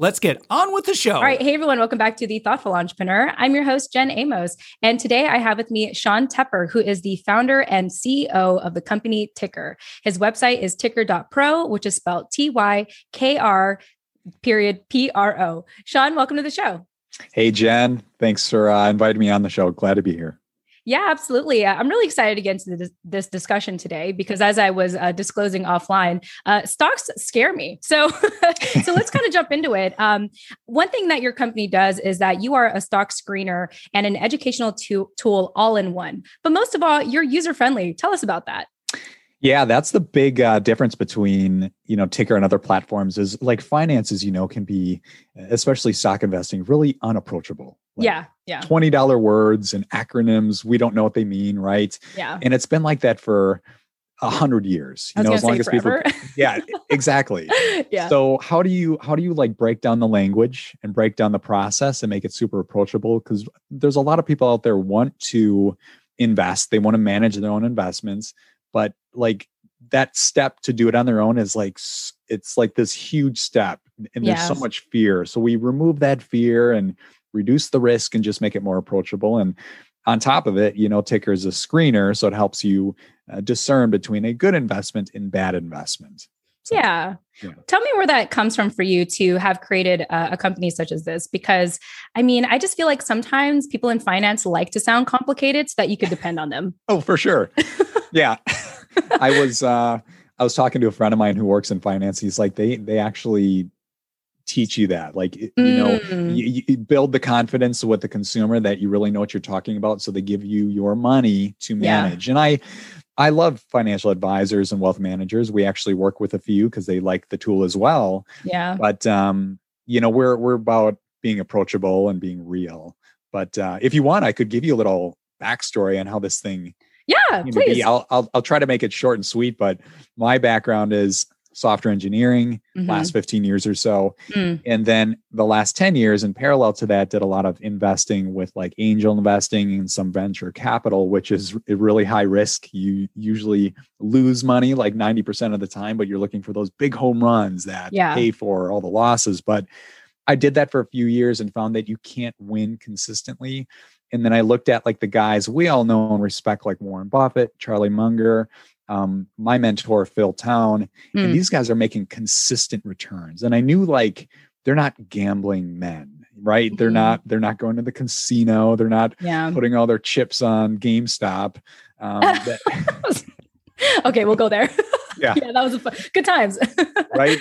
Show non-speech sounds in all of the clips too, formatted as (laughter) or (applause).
Let's get on with the show. All right. Hey, everyone. Welcome back to The Thoughtful Entrepreneur. I'm your host, Jen Amos. And today I have with me Sean Tepper, who is the founder and CEO of the company Tykr. His website is tykr.pro, which is spelled T Y K R period P R O. Sean, welcome to the show. Hey, Jen. Thanks for uh, inviting me on the show. Glad to be here. Yeah, absolutely. Uh, I'm really excited to get into this, this discussion today because, as I was uh, disclosing offline, uh, stocks scare me. So, (laughs) so let's (laughs) kind of jump into it. Um, one thing that your company does is that you are a stock screener and an educational to- tool all in one. But most of all, you're user friendly. Tell us about that. Yeah, that's the big uh, difference between you know Tykr and other platforms. Is like finances, you know, can be especially stock investing really unapproachable. Like yeah, yeah. Twenty dollar words and acronyms, we don't know what they mean, right? Yeah. And it's been like that for a hundred years. You know, as long as forever. people. Yeah, (laughs) exactly. yeah. So how do you how do you like break down the language and break down the process and make it super approachable? Because there's a lot of people out there want to invest, they want to manage their own investments but like that step to do it on their own is like it's like this huge step and there's so much fear so we remove that fear and reduce the risk and just make it more approachable and on top of it you know Tykr is a screener so it helps you uh, discern between a good investment and bad investment so, yeah. yeah. Tell me where that comes from for you to have created a, a, company such as this. Because I mean, I just feel like sometimes people in finance like to sound complicated so that you could depend on them. oh, for sure. (laughs) yeah. I was uh I was talking to a friend of mine who works in finance. He's like, they they actually teach you that like you know mm. you, you, build the confidence with the consumer that you really know what you're talking about so they give you your money to manage yeah. and i i love financial advisors and wealth managers we actually work with a few because they like the tool as well yeah but um you know we're we're about being approachable and being real but uh if you want i could give you a little backstory on how this thing yeah, please. I'll, I'll, I'll try to make it short and sweet, but my background is software engineering mm-hmm. last 15 years or so mm. and then the last 10 years in parallel to that did a lot of investing with like angel investing and some venture capital which is really high risk you usually lose money like 90% of the time but you're looking for those big home runs that yeah. pay for all the losses but i did that for a few years and found that you can't win consistently and then I looked at like the guys we all know and respect, like Warren Buffett, Charlie Munger, um, my mentor Phil Town, mm. and hmm. these guys are making consistent returns. And I knew like they're not gambling men, right? Mm-hmm. They're not they're not going to the casino. They're not yeah. putting all their chips on GameStop. Um, (laughs) that, okay, we'll go there. Yeah, (laughs) yeah, that was a fun, good times. (laughs) right.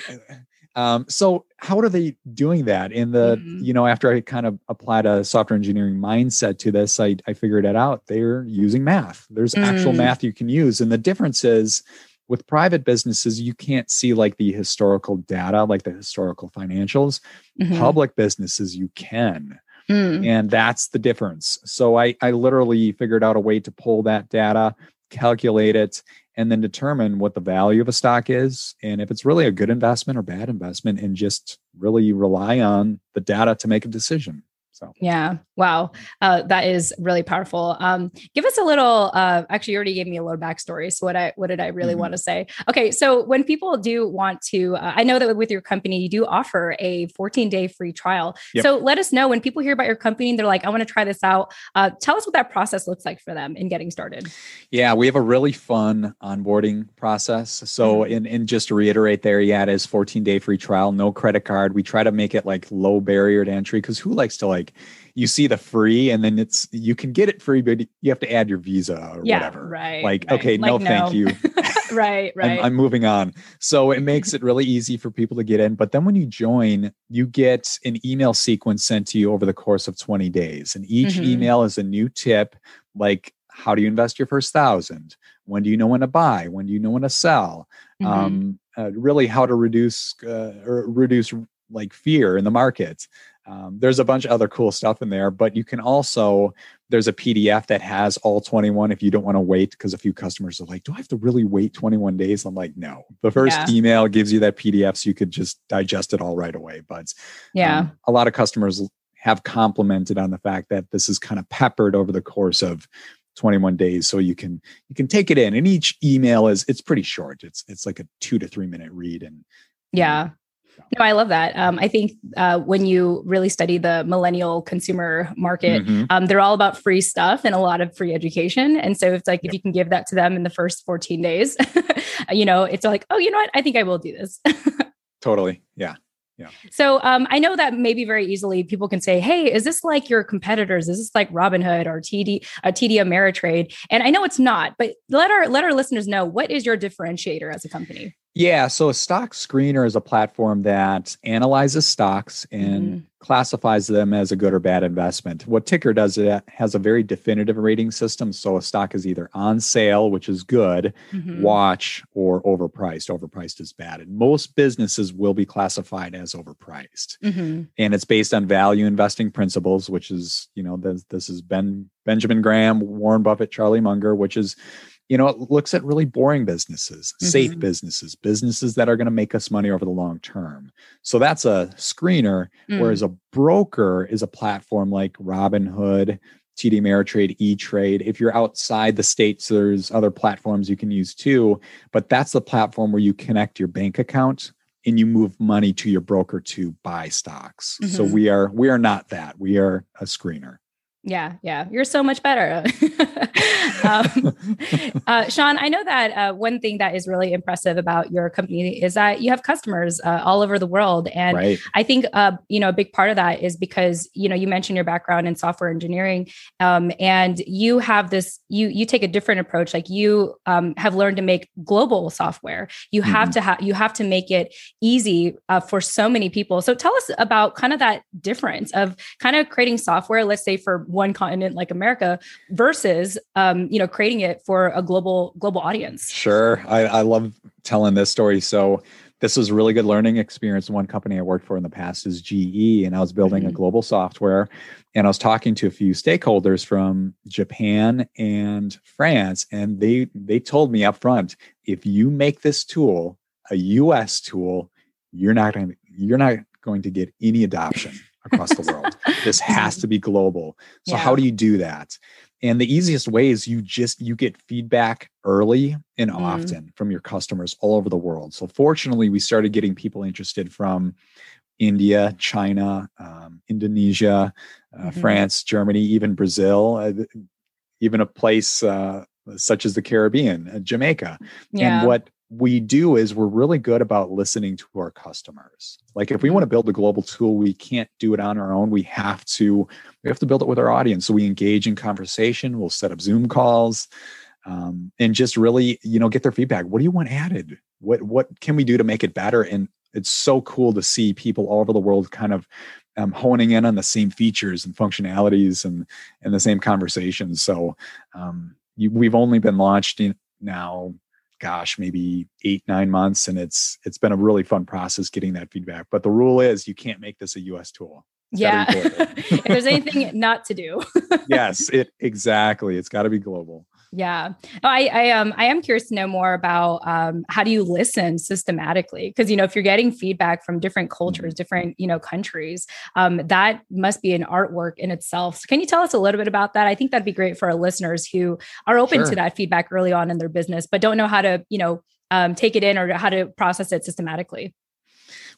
Um, so how are they doing that in the, mm-hmm. you know, after I kind of applied a software engineering mindset to this, I, I figured it out. They're using math. There's mm. actual math you can use. And the difference is with private businesses, you can't see like the historical data, like the historical financials. Mm-hmm. Public businesses, you can. Mm. And that's the difference. So I, I literally figured out a way to pull that data, calculate it, and then determine what the value of a stock is and if it's really a good investment or bad investment and just really rely on the data to make a decision so yeah, wow, uh, that is really powerful. Um, give us a little. Uh, actually, you already gave me a little backstory. So what I what did I really mm-hmm. want to say? Okay, so when people do want to, uh, I know that with your company you do offer a 14 day free trial. Yep. So let us know when people hear about your company they're like, I want to try this out. Uh, tell us what that process looks like for them in getting started. Yeah, we have a really fun onboarding process. So mm-hmm. and just to reiterate, there, yeah, it is 14 day free trial, no credit card. We try to make it like low barrier to entry because who likes to like like you see the free and then it's you can get it free but you have to add your visa or yeah, whatever. right like right. okay like, no, no, thank you. Right (laughs) right. I'm, I'm, moving on. So it (laughs) makes it really easy for people to get in but then when you join you get an email sequence sent to you over the course of 20 days and each mm-hmm. email is a new tip like how do you invest your first thousand? When do you know when to buy? When do you know when to sell? Mm-hmm. um, uh, really how to reduce uh, or reduce like fear in the market. Um, there's a bunch of other cool stuff in there, but you can also there's a PDF that has all 21 if you don't want to wait because a few customers are like, "Do I have to really wait 21 days?" I'm like, "No." The first yeah. email gives you that PDF so you could just digest it all right away. But yeah, um, a lot of customers have complimented on the fact that this is kind of peppered over the course of 21 days so you can you can take it in and each email is it's pretty short it's it's like a 2 to 3 minute read and yeah no, I love that. Um, I think uh, when you really study the millennial consumer market, mm-hmm. um, they're all about free stuff and a lot of free education. And so it's like yep. if you can give that to them in the first 14 days, (laughs) you know, it's like, oh, you know what? I think I will do this. (laughs) totally. Yeah. Yeah. So um, I know that maybe very easily people can say, "Hey, is this like your competitors? Is this like Robinhood or TD uh, TD Ameritrade?" And I know it's not, but let our let our listeners know what is your differentiator as a company. Yeah, so a stock screener is a platform that analyzes stocks and mm-hmm. classifies them as a good or bad investment. What Tykr does it has a very definitive rating system. So a stock is either on sale, which is good, mm-hmm. watch, or overpriced. Overpriced is bad. And most businesses will be classified as overpriced. Mm-hmm. And it's based on value investing principles, which is, you know, this, this is Ben Benjamin Graham, Warren Buffett, Charlie Munger, which is you know, it looks at really boring businesses, mm-hmm. safe businesses, businesses that are going to make us money over the long term. So that's a screener. Mm. Whereas a broker is a platform like Robinhood, TD Ameritrade, E Trade. If you're outside the states, there's other platforms you can use too. But that's the platform where you connect your bank account and you move money to your broker to buy stocks. Mm-hmm. So we are we are not that. We are a screener. Yeah, yeah, you're so much better. (laughs) um, (laughs) uh, Sean, I know that uh, one thing that is really impressive about your company is that you have customers uh, all over the world, and right. I think uh, you know a big part of that is because you know you mentioned your background in software engineering, um, and you have this you you take a different approach. Like you um, have learned to make global software. You mm-hmm. have to have you have to make it easy uh, for so many people. So tell us about kind of that difference of kind of creating software. Let's say for one continent like America versus um, you know creating it for a global global audience. Sure, I, I love telling this story. So this was a really good learning experience. One company I worked for in the past is GE, and I was building mm-hmm. a global software. And I was talking to a few stakeholders from Japan and France, and they they told me up front, if you make this tool a US tool, you're not going you're not going to get any adoption across the world. (laughs) this has to be global. So yeah. how do you do that? And the easiest way is you just you get feedback early and mm. often from your customers all over the world. So fortunately, we started getting people interested from India, China, um, Indonesia, uh, mm-hmm. France, Germany, even Brazil, uh, even a place uh, such as the Caribbean, uh, Jamaica. Yeah. And what we do is we're really good about listening to our customers. Like if we want to build a global tool, we can't do it on our own. We have to we have to build it with our audience. So we engage in conversation. We'll set up Zoom calls, um, and just really you know get their feedback. What do you want added? What what can we do to make it better? And it's so cool to see people all over the world kind of um, honing in on the same features and functionalities and and the same conversations. So um, you, we've only been launched in, now gosh maybe eight nine months and it's it's been a really fun process getting that feedback. But the rule is you can't make this a us tool. It's yeah. (laughs) if there's anything not to do. Yes it exactly. It's got to be global yeah. Oh, I, I um I am curious to know more about um how do you listen systematically? Because you know, if you're getting feedback from different cultures, mm-hmm. different, you know, countries, um, that must be an artwork in itself. So can you tell us a little bit about that? I think that'd be great for our listeners who are open sure. to that feedback early on in their business, but don't know how to, you know, um, take it in or how to process it systematically.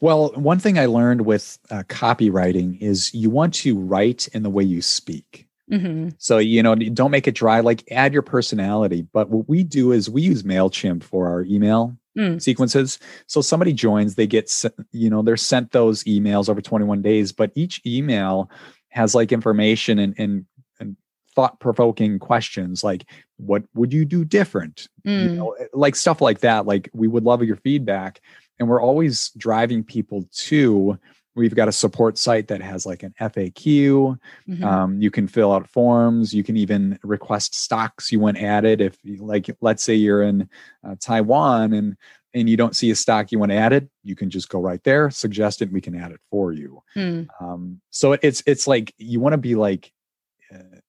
Well, one thing I learned with uh, copywriting is you want to write in the way you speak. Mm-hmm. So, you know, don't make it dry, like add your personality. But what we do is we use MailChimp for our email mm. sequences. So somebody joins, they get, you know, they're sent those emails over 21 days, but each email has like information and, and, and thought provoking questions like, what would you do different? Mm. You know, like stuff like that. Like, we would love your feedback. And we're always driving people to, We've got a support site that has like an FAQ. Mm-hmm. Um, you can fill out forms. You can even request stocks you want added. If, like, let's say you're in uh, Taiwan and and you don't see a stock you want added, you can just go right there, suggest it, we can add it for you. Mm. Um, so it's it's like you want to be like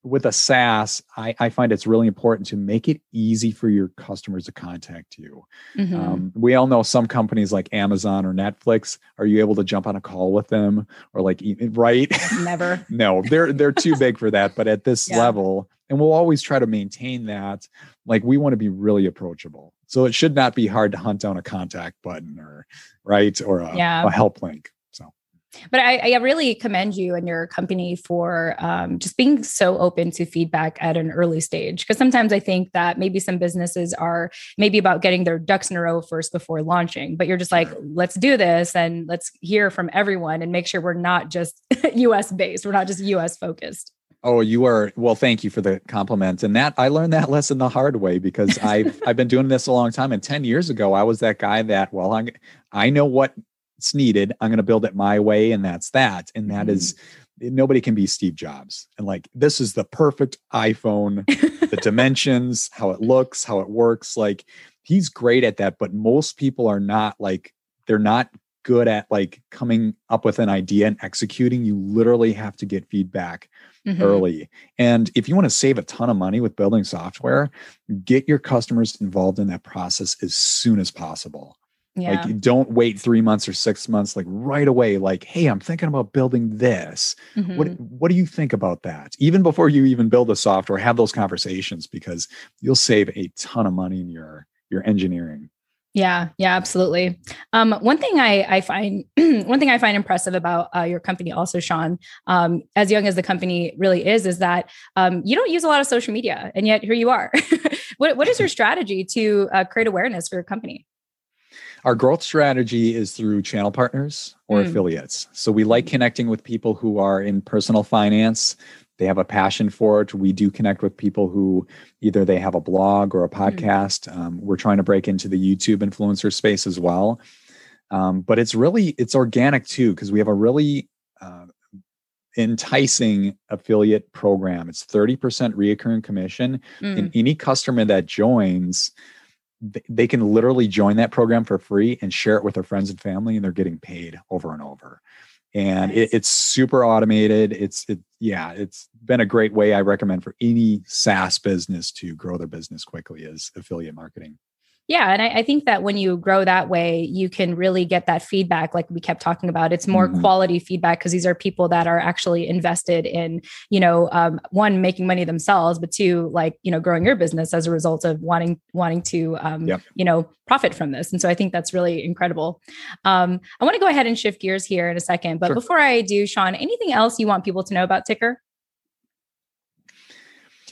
with a SaaS, I, I, find it's really important to make it easy for your customers to contact you. Mm-hmm. Um, we all know some companies like Amazon or Netflix. Are you able to jump on a call with them or like right? (laughs) Never. no, they're they're too big for that. But at this (laughs) yeah. level, and we'll always try to maintain that. Like we want to be really approachable. So it should not be hard to hunt down a contact button or right or a, yeah. a help link. But I, I, really commend you and your company for um, just being so open to feedback at an early stage. Because sometimes I think that maybe some businesses are maybe about getting their ducks in a row first before launching, but you're just like, let's do this and let's hear from everyone and make sure we're not just (laughs) US based, we're not just US focused. Oh, you are well. Thank you for the compliment. And that I learned that (laughs) lesson the hard way because I've I've been doing this a long time. And ten years ago, I was that guy that well, I I know what's needed. I'm going to build it my way, and that's that. And that mm-hmm. is nobody can be Steve Jobs. And like this is the perfect iPhone, the (laughs) dimensions, how it looks, how it works. Like he's great at that, but most people are not like they're not good at like coming up with an idea and executing. You literally have to get feedback mm-hmm. early. And if you want to save a ton of money with building software, get your customers involved in that process as soon as possible. Yeah. Like don't wait three months or six months, like right away, like, hey, I'm thinking about building this. Mm-hmm. What what do you think about that? Even before you even build the software, have those conversations because you'll save a ton of money in your your engineering. Yeah, yeah, absolutely. Um, one thing I, I find (clears throat) one thing I find impressive about uh, your company, also, Sean, um, as young as the company really is, is that um, you don't use a lot of social media, and yet here you are. (laughs) what, what is your (laughs) strategy to uh, create awareness for your company? Our growth strategy is through channel partners or mm. affiliates. So we like connecting with people who are in personal finance, they have a passion for it. We do connect with people who either they have a blog or a hmm. podcast. Mm-hmm. Um, we're trying to break into the YouTube influencer space as well. Um, but it's really it's organic too because we have a really uh, enticing affiliate program. It's 30% reoccurring commission. Mm. And any customer that joins, they can literally join that program for free and share it with their friends and family, and they're getting paid over and over. And nice. it, it's super automated. It's it yeah it's been a great way i recommend for any saas business to grow their business quickly is affiliate marketing yeah. And I, I, think that when you grow that way, you can really get that feedback, like we kept talking about. It's more mm-hmm. quality feedback because these are people that are actually invested in, you know, um, one, making money themselves, but two, like, you know, growing your business as a result of wanting, wanting to, um, yep. you know, profit from this. And so I think that's really incredible. Um, I want to go ahead and shift gears here in a second. But sure. before I do, Sean, anything else you want people to know about Tykr?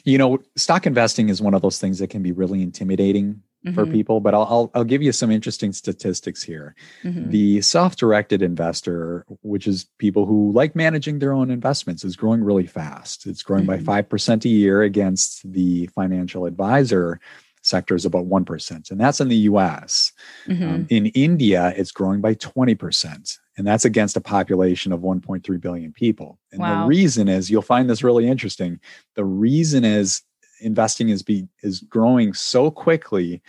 You know, stock investing is one of those things that can be really intimidating mm-hmm. for people, but I'll, I'll, I'll give you some interesting statistics here. Mm-hmm. The self-directed investor, which is people who like managing their own investments, is growing really fast. It's growing mm-hmm. by five percent a year against the financial advisor sector is about 1%, and that's in the US. Mm-hmm. Um, in India, it's growing by 20%, and that's against a population of 1.3 billion people. And wow. the reason is you'll find this really interesting. The reason is investing is be is growing so quickly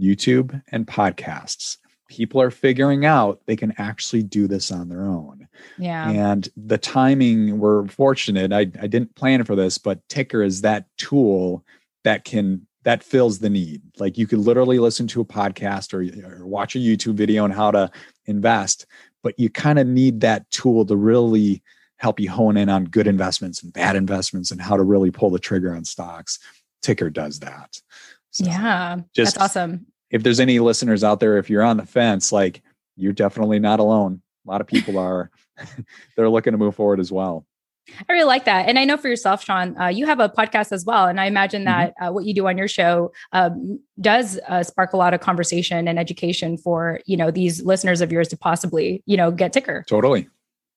youtube and podcasts people are figuring out they can actually do this on their own. Yeah. And the timing we're fortunate i, I didn't plan for this but Tykr is that tool that can that fills the need. Like you could literally listen to a podcast or, or watch a youtube video on how to invest but you kind of need that tool to really help you hone in on good investments and bad investments and how to really pull the trigger on stocks. Tykr does that. So yeah, just, that's awesome. If there's any listeners out there, if you're on the fence, like you're definitely not alone. A lot of people are, (laughs) they're looking to move forward as well. I really like that. And I know for yourself, Sean, uh, you have a podcast as well. And I imagine mm-hmm. that mm-hmm. uh, what you do on your show um, does uh, spark a lot of conversation and education for, you know, these listeners of yours to possibly, you know, get Tykr. Totally.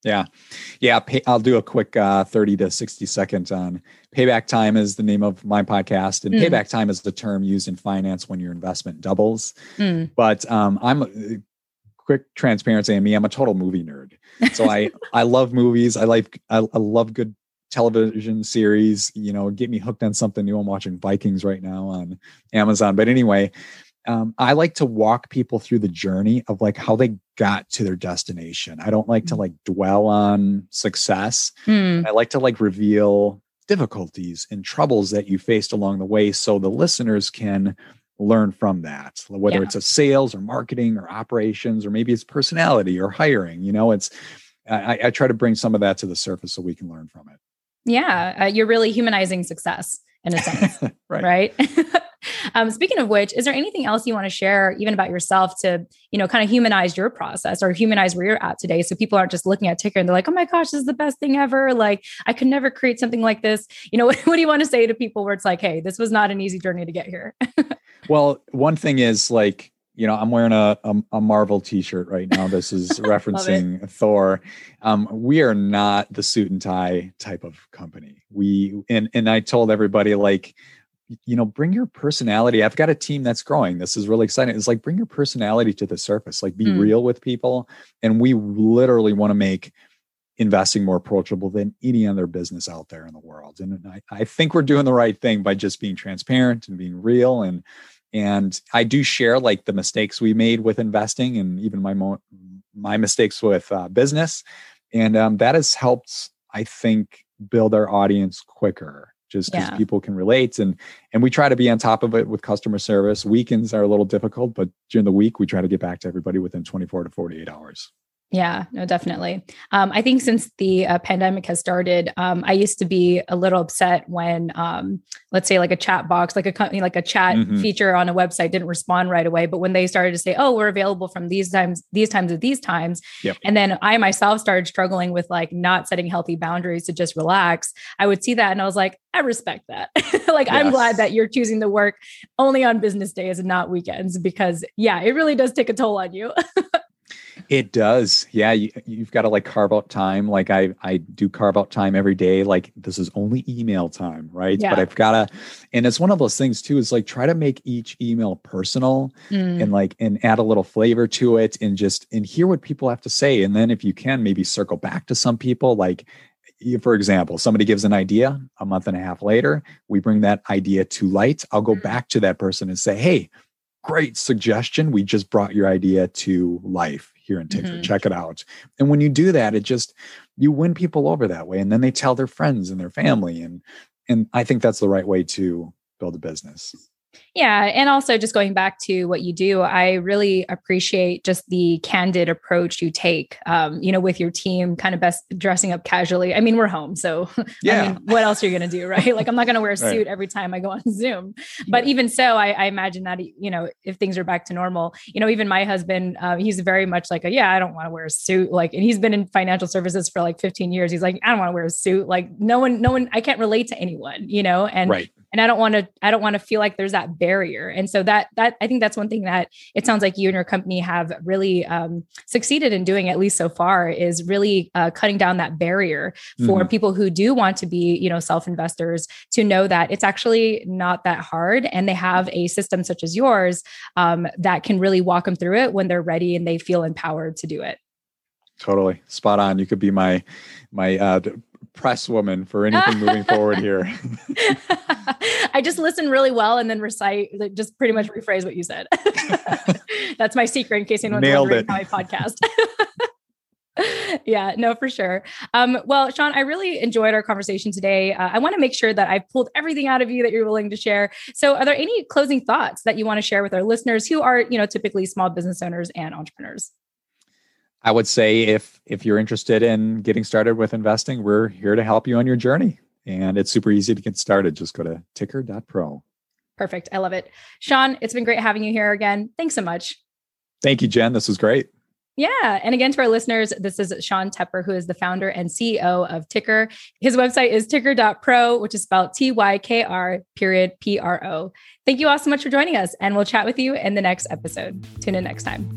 Yeah. Yeah. Pay, I'll do a quick uh, 30 to 60 seconds on payback time is the name of my podcast. And mm. payback time is the term used in finance when your investment doubles. Mm. But um, I'm quick transparency on me. I'm a total movie nerd. So I, (laughs) I love movies. I like, I, I love good television series, you know, get me hooked on something new. I'm watching Vikings right now on Amazon. But anyway, um, I like to walk people through the journey of like how they got to their destination. I don't like to mm. like dwell on success. Mm. I like to like reveal difficulties and troubles that you faced along the way so the listeners can learn from that whether yeah. it's a sales or marketing or operations or maybe it's personality or hiring you know it's I, I, try to bring some of that to the surface so we can learn from it yeah uh, you're really humanizing success in a sense (laughs) right, right? (laughs) um, speaking of which is there anything else you want to share even about yourself to you know kind of humanize your process or humanize where you're at today so people aren't just looking at Tykr and they're like oh my gosh this is the best thing ever like i could never create something like this you know (laughs) what, what do you want to say to people where it's like hey this was not an easy journey to get here (laughs) well one thing is like you know, I'm wearing a, a, a Marvel T-shirt right now. This is (laughs) referencing Thor. Um, we are not the suit and tie type of company. We and and I told everybody like, you know, bring your personality. I've got a team that's growing. This is really exciting. It's like bring your personality to the surface. Like be mm. real with people. And we literally want to make investing more approachable than any other business out there in the world. And I, I think we're doing the right thing by just being transparent and being real and and i do share like the mistakes we made with investing and even my mo- my mistakes with uh, business and um, that has helped i think build our audience quicker just because yeah. people can relate and and we try to be on top of it with customer service weekends are a little difficult but during the week we try to get back to everybody within 24 to 48 hours yeah, no, definitely. Um, I think since the uh, pandemic has started, um, I used to be a little upset when, um, let's say, like a chat box, like a company, like a chat mm-hmm. feature on a website didn't respond right away. But when they started to say, "Oh, we're available from these times, these times at these times," yep. and then I myself started struggling with like not setting healthy boundaries to just relax, I would see that and I was like, I respect that. (laughs) like, yes. I'm glad that you're choosing to work only on business days and not weekends because, yeah, it really does take a toll on you. (laughs) It does. Yeah. You, have got to like carve out time. Like I, I do carve out time every day. Like this is only email time. Right. Yeah. But I've got to, and it's one of those things too, is like try to make each email personal mm. and like, and add a little flavor to it and just, and hear what people have to say. And then if you can maybe circle back to some people, like, for example, somebody gives an idea a month and a half later, we bring that idea to light. I'll go mm. back to that person and say, Hey, great suggestion. We just brought your idea to life here in Tykr. Mm-hmm. Check it out. And when you do that, it just you win people over that way. And then they tell their friends and their family. And and I think that's the right way to build a business. Yeah. And also, just going back to what you do, I really appreciate just the candid approach you take, um, you know, with your team, kind of best dressing up casually. I mean, we're home. So, yeah. (laughs) I mean, what else are you going to do? Right. Like, I'm not going to wear a (laughs) suit right. every time I go on (laughs) Zoom. But yeah. even so, I, I, imagine that, you know, if things are back to normal, you know, even my husband, uh, he's very much like, a, yeah, I don't want to wear a suit. Like, and he's been in financial services for like 15 years. He's like, I don't want to wear a suit. Like, no one, no one, I can't relate to anyone, you know, and, right and i don't want to i don't want to feel like there's that barrier. And so that that i think that's one thing that it sounds like you and your company have really um, succeeded in doing at least so far is really uh, cutting down that barrier for mm-hmm. people who do want to be you know self investors to know that it's actually not that hard. And they have a system such as yours um, that can really walk them through it when they're ready and they feel empowered to do it. Totally. Spot on. You could be my my uh, press woman for anything moving forward here. (laughs) (laughs) I just listen really well and then recite, just pretty much rephrase what you said. (laughs) That's my secret in case anyone's Nailed wondering it. how I podcast. (laughs) yeah, no, for sure. Um, well, Sean, I really enjoyed our conversation today. Uh, I want to make sure that I've pulled everything out of you that you're willing to share. So, are there any closing thoughts that you want to share with our listeners who are, you know, typically small business owners and entrepreneurs? I would say if if you're interested in getting started with investing, we're here to help you on your journey. And it's super easy to get started. Just go to tykr.pro. Perfect. I love it. Sean, it's been great having you here again. Thanks so much. Thank you, Jen. This was great. Yeah. And again, to our listeners, this is Sean Tepper, who is the founder and CEO of Tykr. His website is tykr.pro, which is spelled T Y K R period P R O. Thank you all so much for joining us, and we'll chat with you in the next episode. Tune in next time.